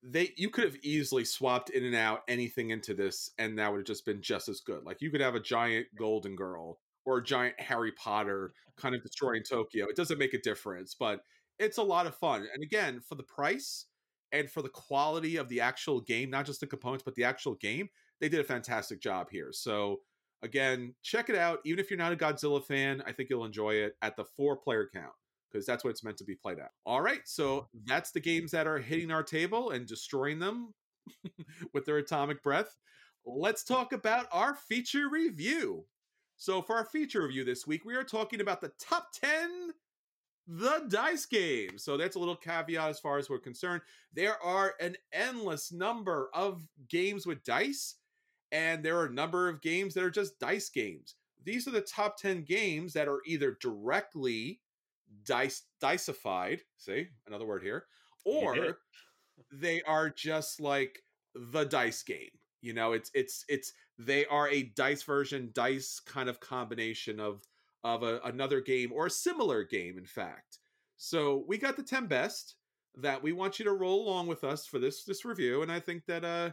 They you could have easily swapped in and out anything into this, and that would have just been just as good. Like you could have a giant Golden Girl or a giant Harry Potter kind of destroying Tokyo. It doesn't make a difference, but it's a lot of fun. And again, for the price and for the quality of the actual game, not just the components, but the actual game, they did a fantastic job here. So again, check it out. Even if you're not a Godzilla fan, I think you'll enjoy it at the four player count because that's what it's meant to be played at. All right, so that's the games that are hitting our table and destroying them [LAUGHS] with their atomic breath. Let's talk about our feature review. So, for our feature review this week, we are talking about the top 10 the dice game. So that's a little caveat as far as we're concerned. There are an endless number of games with dice, and there are a number of games that are just dice games. These are the top 10 games that are either directly dice diceified, see, another word here, or they are just like the dice game. You know, it's it's it's they are a dice version, dice kind of combination of of a, another game or a similar game, in fact. So we got the ten best that we want you to roll along with us for this this review, and I think that uh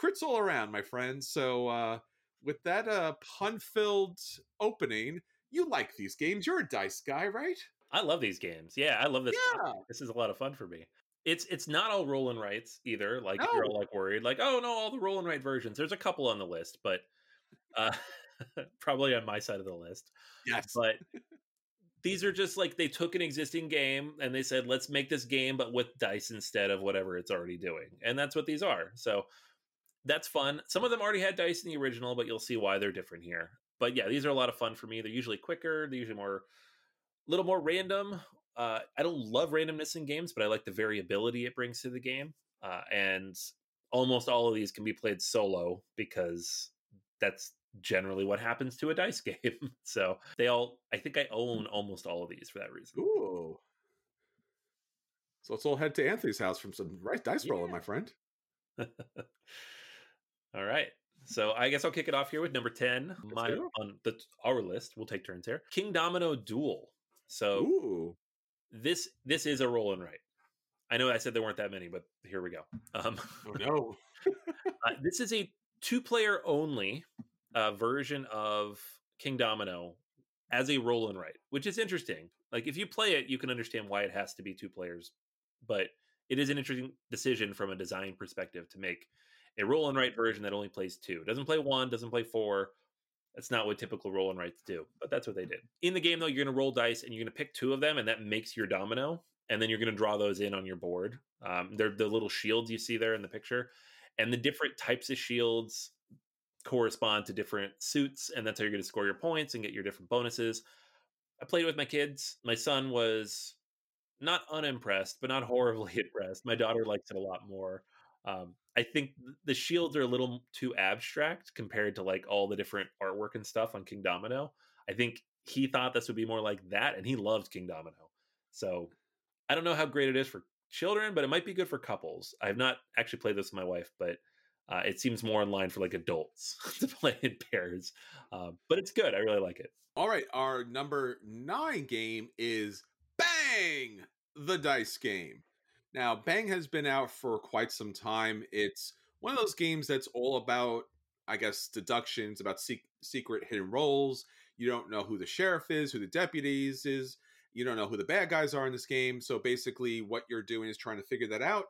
crits all around, my friends. So uh with that uh pun filled opening, you like these games. You're a dice guy, right? I love these games. Yeah, I love this. Yeah. This is a lot of fun for me it's it's not all roll and writes either. Like no. you're all like worried, like oh no, all the roll and write versions. There's a couple on the list, but uh, [LAUGHS] probably on my side of the list. Yes, but [LAUGHS] these are just like they took an existing game and they said let's make this game, but with dice instead of whatever it's already doing, and that's what these are. So that's fun. Some of them already had dice in the original, but you'll see why they're different here. But yeah, these are a lot of fun for me. They're usually quicker. They're usually more, a little more random uh, I don't love randomness in games, but I like the variability it brings to the game. Uh, and almost all of these can be played solo because that's generally what happens to a dice [LAUGHS] game. so they all, I think I own almost all of these for that reason. Ooh. So let's all head to Anthony's house from some dice yeah. rolling, my friend. [LAUGHS] all right. So I guess I'll kick it off here with number 10. my on the our list. We'll take turns here. Kingdomino Duel. So Ooh this this is a roll and write. I know I said there weren't that many, but here we go. Um, oh no! [LAUGHS] uh, this is a two-player only uh, version of Kingdomino as a roll and write, which is interesting. Like if you play it, you can understand why it has to be two players, but it is an interesting decision from a design perspective to make a roll and write version that only plays two. It doesn't play one, doesn't play four, that's not what typical roll and writes do, but that's what they did. In the game, though, you're going to roll dice and you're going to pick two of them, and that makes your domino. And then you're going to draw those in on your board. Um, they're the little shields you see there in the picture. And the different types of shields correspond to different suits, and that's how you're going to score your points and get your different bonuses. I played with my kids. My son was not unimpressed, but not [LAUGHS] horribly impressed. My daughter likes it a lot more. Um, I think the shields are a little too abstract compared to like all the different artwork and stuff on Kingdomino. I think he thought this would be more like that, and he loves Kingdomino. So I don't know how great it is for children, but it might be good for couples. I have not actually played this with my wife, but uh, it seems more in line for like adults [LAUGHS] to play in pairs. Uh, but it's good. I really like it. All right, our number nine game is Bang the Dice Game. Now, Bang has been out for quite some time. It's one of those games that's all about, I guess, deductions, about se- secret hidden roles. You don't know who the sheriff is, who the deputies is. You don't know who the bad guys are in this game. So basically, what you're doing is trying to figure that out.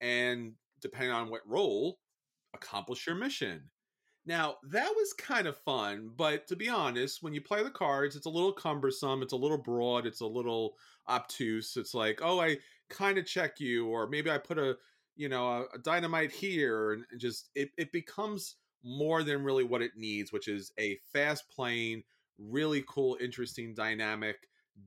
And depending on what role, accomplish your mission. Now, that was kind of fun, but to be honest, when you play the cards, it's a little cumbersome, it's a little broad, it's a little obtuse. It's like, oh, I kind of check you, or maybe I put a you know a, dynamite here, and, and just it it becomes more than really what it needs, which is a fast playing, really cool, interesting, dynamic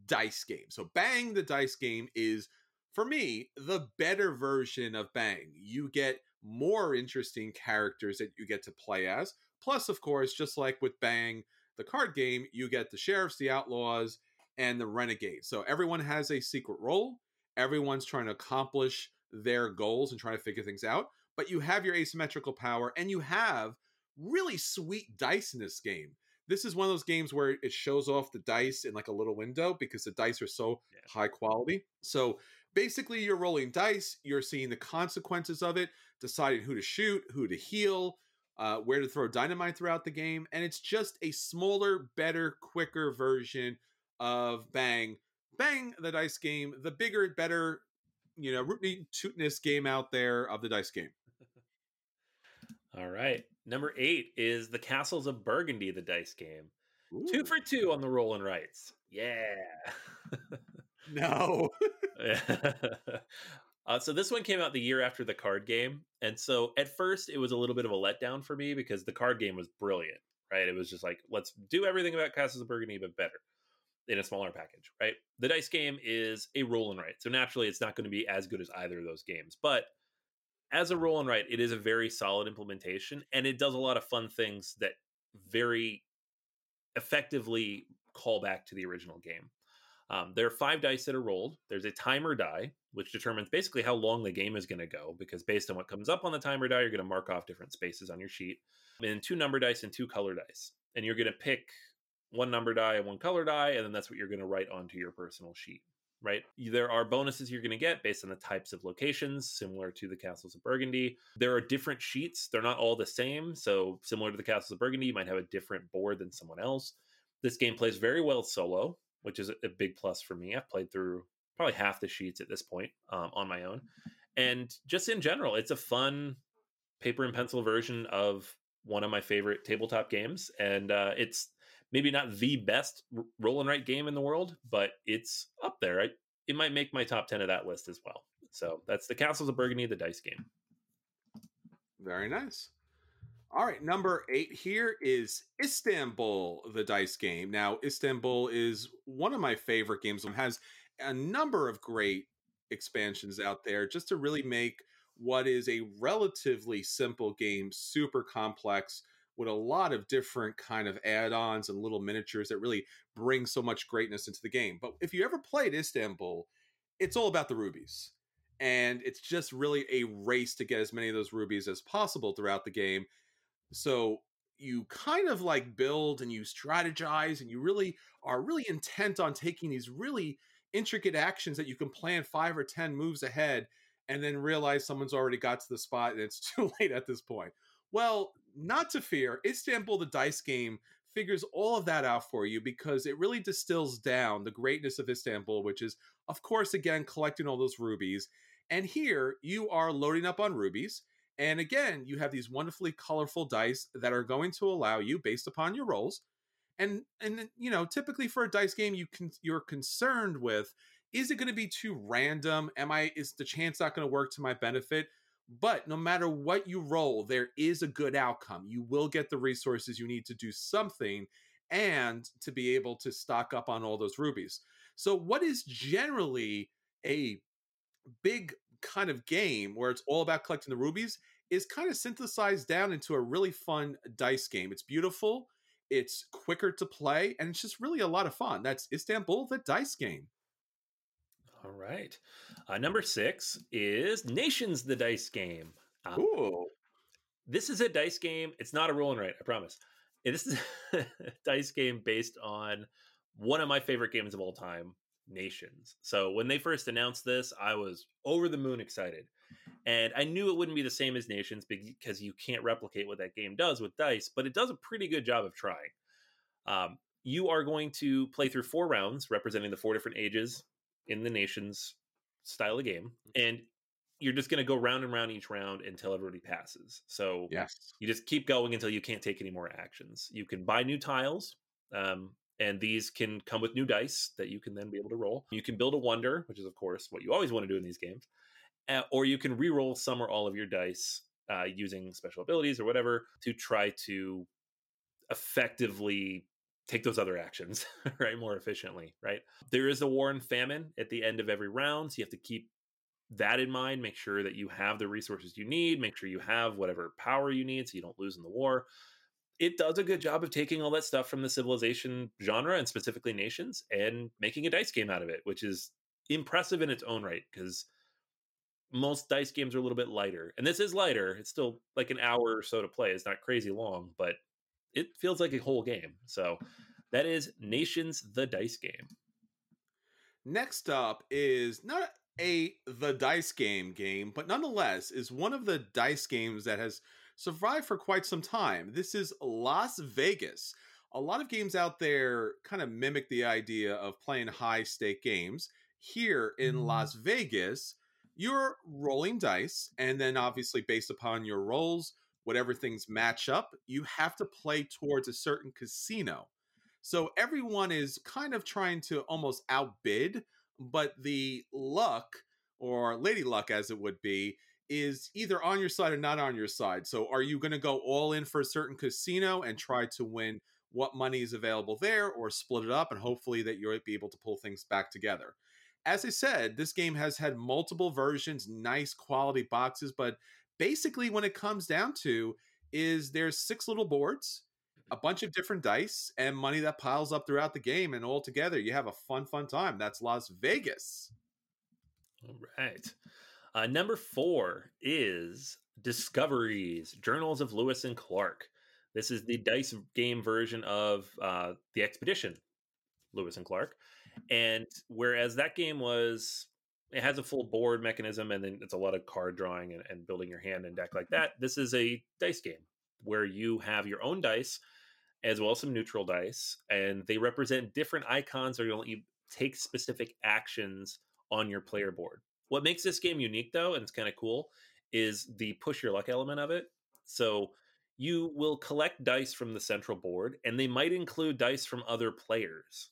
dice game. So Bang the Dice Game is for me, the better version of Bang. You get more interesting characters that you get to play as. Plus, of course, just like with Bang, the card game, you get the sheriffs, the outlaws, and the renegades. So everyone has a secret role. Everyone's trying to accomplish their goals and trying to figure things out. But you have your asymmetrical power and you have really sweet dice in this game. This is one of those games where it shows off the dice in like a little window because the dice are so Yeah. high quality. So basically, you're rolling dice, you're seeing the consequences of it, deciding who to shoot, who to heal, uh, where to throw dynamite throughout the game. And it's just a smaller, better, quicker version of Bang. Bang, the dice game, the bigger, better, you know, rooty tootness game out there of the dice game. [LAUGHS] All right. Number eight is the Castles of Burgundy, the dice game. Two for two on the roll and rights. Yeah. no. [LAUGHS] [LAUGHS] [LAUGHS] uh, so this one came out the year after the card game, and so at first it was a little bit of a letdown for me because the card game was brilliant, right? It was just like let's do everything about Castles of Burgundy but better in a smaller package, right? The dice game is a roll and write, so naturally it's not going to be as good as either of those games, but as a roll and write, it is a very solid implementation, and it does a lot of fun things that very effectively call back to the original game. Um, there are five dice that are rolled. There's a timer die, which determines basically how long the game is going to go, because based on what comes up on the timer die, you're going to mark off different spaces on your sheet. And two number dice and two color dice. And you're going to pick one number die and one color die, and then that's what you're going to write onto your personal sheet, right? There are bonuses you're going to get based on the types of locations, similar to the Castles of Burgundy. There are different sheets, they're not all the same. So, similar to the Castles of Burgundy, you might have a different board than someone else. This game plays very well solo, which is a big plus for me. I've played through probably half the sheets at this point um, on my own. And just in general, it's a fun paper and pencil version of one of my favorite tabletop games. And uh, it's maybe not the best roll and write game in the world, but it's up there. I, it might make my top 10 of that list as well. So that's the Castles of Burgundy, the dice game. Very nice. All right, number eight here is Istanbul, the dice game. Now, Istanbul is one of my favorite games. It has a number of great expansions out there just to really make what is a relatively simple game super complex with a lot of different kind of add-ons and little miniatures that really bring so much greatness into the game. But if you ever played Istanbul, it's all about the rubies and it's just really a race to get as many of those rubies as possible throughout the game. So you kind of like build and you strategize and you really are really intent on taking these really intricate actions that you can plan 5 or 10 moves ahead and then realize someone's already got to the spot and it's [LAUGHS] too late at this point. Well, not to fear, Istanbul the dice game figures all of that out for you because it really distills down the greatness of Istanbul, which is, of course, again, collecting all those rubies. And here you are loading up on rubies. And again, you have these wonderfully colorful dice that are going to allow you, based upon your rolls, and and you know, typically for a dice game, you can you're concerned with is it going to be too random? Am I is the chance not going to work to my benefit? But no matter what you roll, there is a good outcome. You will get the resources you need to do something and to be able to stock up on all those rubies. So, what is generally a big kind of game where it's all about collecting the rubies is kind of synthesized down into a really fun dice game. It's beautiful, it's quicker to play, and it's just really a lot of fun. That's Istanbul, the dice game. All right. Uh, number six is Nations, the dice game. Um, Ooh. this is a dice game. It's not a roll and write, I promise. This is [LAUGHS] a dice game based on one of my favorite games of all time, Nations. So when they first announced this, I was over the moon excited. And I knew it wouldn't be the same as Nations because you can't replicate what that game does with dice, but it does a pretty good job of trying. Um, you are going to play through four rounds representing the four different ages in the Nations style of game. And you're just going to go round and round each round until everybody passes. So Yes. you just keep going until you can't take any more actions. You can buy new tiles, um, and these can come with new dice that you can then be able to roll. You can build a wonder, which is, of course, what you always want to do in these games. Uh, or you can re-roll some or all of your dice uh, using special abilities or whatever to try to effectively take those other actions [LAUGHS] right more efficiently right there is a war and famine at the end of every round so you have to keep that in mind. Make sure that you have the resources you need. Make sure you have whatever power you need so you don't lose in the war. It does a good job of taking all that stuff from the civilization genre and specifically nations and making a dice game out of it, which is impressive in its own right because most dice games are a little bit lighter. And this is lighter. It's still like an hour or so to play. It's not crazy long, but it feels like a whole game. So that is Nations the Dice Game. Next up is not a the dice game game, but nonetheless is one of the dice games that has survived for quite some time. This is Las Vegas. A lot of games out there kind of mimic the idea of playing high stake games. Here in mm-hmm. Las Vegas, you're rolling dice, and then obviously, based upon your rolls, whatever things match up, you have to play towards a certain casino. So everyone is kind of trying to almost outbid, but the luck, or lady luck as it would be, is either on your side or not on your side. So are you going to go all in for a certain casino and try to win what money is available there, or split it up and hopefully that you'll be able to pull things back together? as I said, this game has had multiple versions, nice quality boxes, but basically when it comes down to is there's six little boards, a bunch of different dice, and money that piles up throughout the game, and all together you have a fun, fun time. That's Las Vegas. All right. Uh, number four is Discoveries, Journals of Lewis and Clark. This is the dice game version of uh, the Expedition, Lewis and Clark. And whereas that game was, it has a full board mechanism and then it's a lot of card drawing and, and building your hand and deck like that. This is a dice game where you have your own dice as well as some neutral dice, and they represent different icons or you'll you take specific actions on your player board. What makes this game unique, though, and it's kind of cool, is the push your luck element of it. So you will collect dice from the central board, and they might include dice from other players.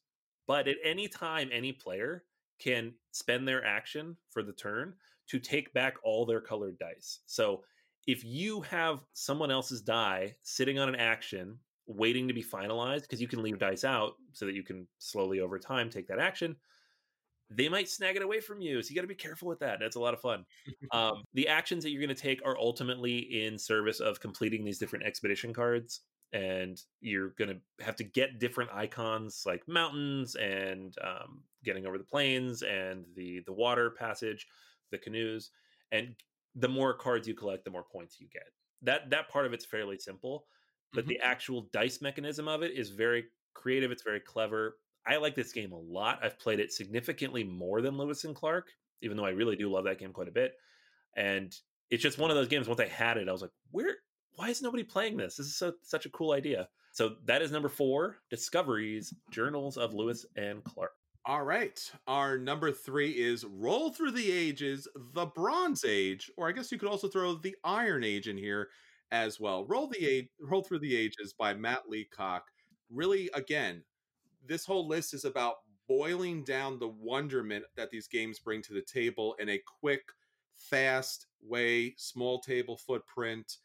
But at any time, any player can spend their action for the turn to take back all their colored dice. So if you have someone else's die sitting on an action waiting to be finalized, because you can leave dice out so that you can slowly over time take that action, they might snag it away from you. So you got to be careful with that. That's a lot of fun. um, the actions that you're going to take are ultimately in service of completing these different expedition cards and you're going to have to get different icons like mountains and um, getting over the plains and the the water passage the canoes and the more cards you collect the more points you get that that part of it's fairly simple but mm-hmm. the actual dice mechanism of it is very creative it's very clever i like this game a lot i've played it significantly more than lewis and clark even though i really do love that game quite a bit and it's just one of those games once i had it i was like where why is nobody playing this? This is so, such a cool idea. So that is number four Discoveries, Journals of Lewis and Clark. All right. Our number three is Roll Through the Ages, the Bronze Age, or I guess you could also throw the Iron Age in here as well. Roll the Age, Roll Through the Ages by Matt Leacock. Really, again, this whole list is about boiling down the wonderment that these games bring to the table in a quick, fast way, small table footprint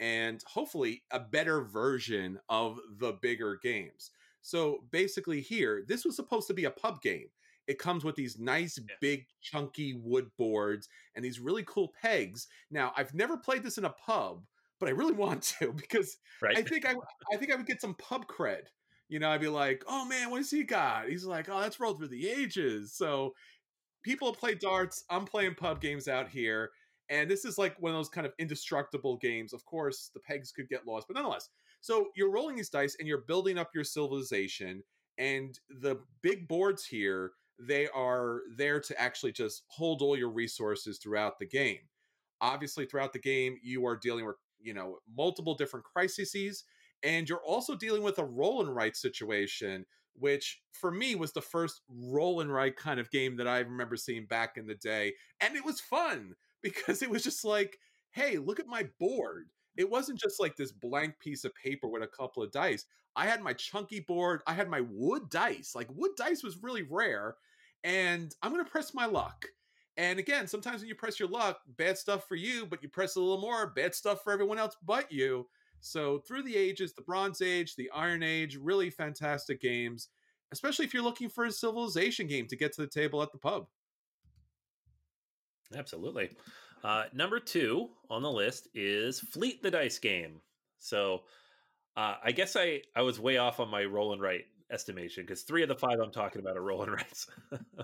and hopefully a better version of the bigger games. So basically, here, this was supposed to be a pub game. It comes with these nice, yeah. big, chunky wood boards and these really cool pegs. Now, I've never played this in a pub, but I really [LAUGHS] want to because right. I think I, I think I would get some pub cred. You know, I'd be like, "Oh man, what has he got?" He's like, "Oh, that's rolled through the ages." So people play darts. I'm playing pub games out here and this is like one of those kind of indestructible games. Of course, the pegs could get lost, but nonetheless. So you're rolling these dice and you're building up your civilization. And the big boards here, they are there to actually just hold all your resources throughout the game. Obviously, throughout the game, you are dealing with, you know, multiple different crises. And you're also dealing with a roll and write situation, which for me was the first roll and write kind of game that I remember seeing back in the day. And it was fun [LAUGHS] because it was just like, hey, look at my board. It wasn't just like this blank piece of paper with a couple of dice. I had my chunky board, I had my wood dice. Like wood dice was really rare. And I'm going to press my luck. And again, sometimes when you press your luck, bad stuff for you, but you press a little more, bad stuff for everyone else but you. So through the ages, the Bronze Age, the Iron Age, really fantastic games, especially if you're looking for a civilization game to get to the table at the pub. Absolutely. Uh, number two on the list is Fleet the Dice game. So uh, I guess I, I was way off on my roll and write estimation because three of the five I'm talking about are roll and writes.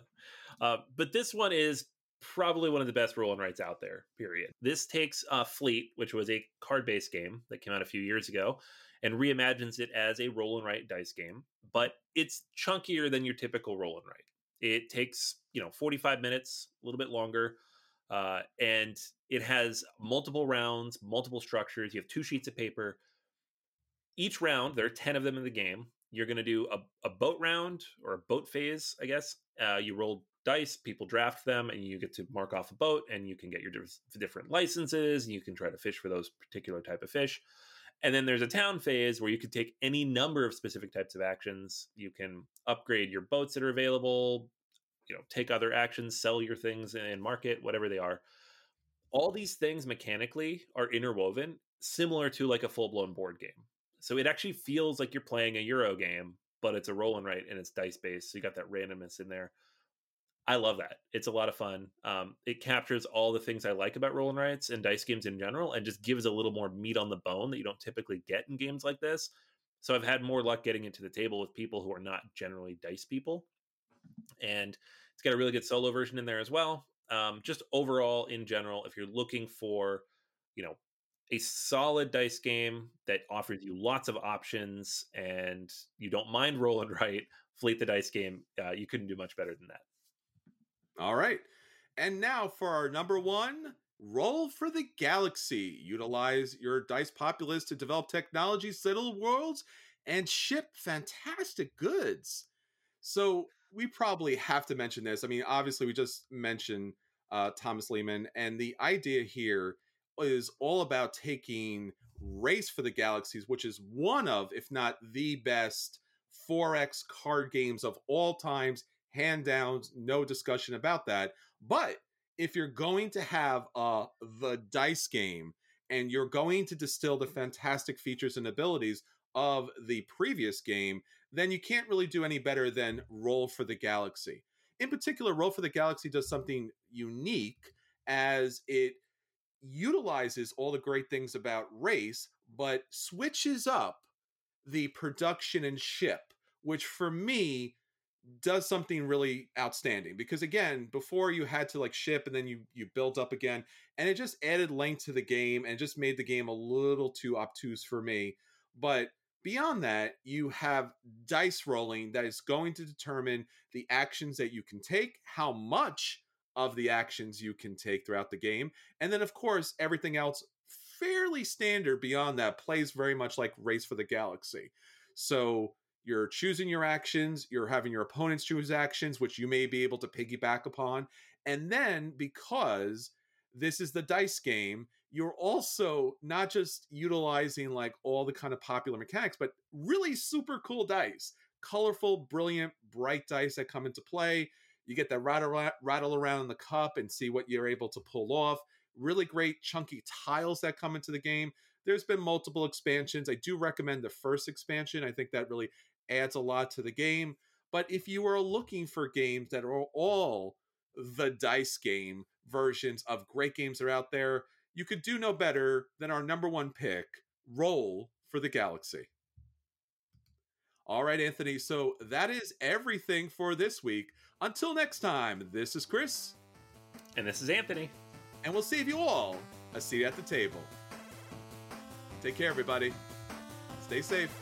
[LAUGHS] uh, but this one is probably one of the best roll and writes out there, period. This takes uh, Fleet, which was a card based game that came out a few years ago, and reimagines it as a roll and write dice game, but it's chunkier than your typical roll and write. It takes, you know, 45 minutes, a little bit longer. Uh, and it has multiple rounds, multiple structures. You have two sheets of paper. Each round, there are 10 of them in the game. You're going to do a, a boat round or a boat phase, I guess. Uh, you roll dice, people draft them, and you get to mark off a boat, and you can get your different licenses, and you can try to fish for those particular type of fish. And then there's a town phase where you could take any number of specific types of actions. You can upgrade your boats that are available, you know, take other actions, sell your things and market, whatever they are. All these things mechanically are interwoven, similar to like a full blown board game. So it actually feels like you're playing a Euro game, but it's a roll and write and it's dice based. So you got that randomness in there. I love that. It's a lot of fun. Um, it captures all the things I like about roll and writes and dice games in general, and just gives a little more meat on the bone that you don't typically get in games like this. So I've had more luck getting into the table with people who are not generally dice people, and it's got a really good solo version in there as well. Um, just overall, in general, if you're looking for, you know, a solid dice game that offers you lots of options and you don't mind roll and write, Fleet the Dice game, uh, you couldn't do much better than that. All right. And now for our number one roll for the galaxy. Utilize your dice populace to develop technology, settle worlds, and ship fantastic goods. So we probably have to mention this. I mean, obviously, we just mentioned uh, Thomas Lehmann, and the idea here is all about taking Race for the Galaxies, which is one of, if not the best 4X card games of all times hand down, no discussion about that. But if you're going to have uh, the dice game and you're going to distill the fantastic features and abilities of the previous game, then you can't really do any better than Roll for the Galaxy. In particular, Roll for the Galaxy does something unique as it utilizes all the great things about race, but switches up the production and ship, which for me does something really outstanding because again before you had to like ship and then you you build up again and it just added length to the game and just made the game a little too obtuse for me but beyond that you have dice rolling that is going to determine the actions that you can take how much of the actions you can take throughout the game and then of course everything else fairly standard beyond that plays very much like race for the galaxy. So you're choosing your actions, you're having your opponents choose actions, which you may be able to piggyback upon. And then because this is the dice game, you're also not just utilizing like all the kind of popular mechanics, but really super cool dice, colorful, brilliant, bright dice that come into play. You get that rattle, rattle around in the cup and see what you're able to pull off. Really great chunky tiles that come into the game. There's been multiple expansions. I do recommend the first expansion. I think that really adds a lot to the game. But if you are looking for games that are all the dice game versions of great games that are out there, you could do no better than our number one pick, Roll for the Galaxy. All right, Anthony. So that is everything for this week. Until next time, this is Chris. And this is Anthony. And we'll save you all a seat at the table. Take care, everybody. Stay safe.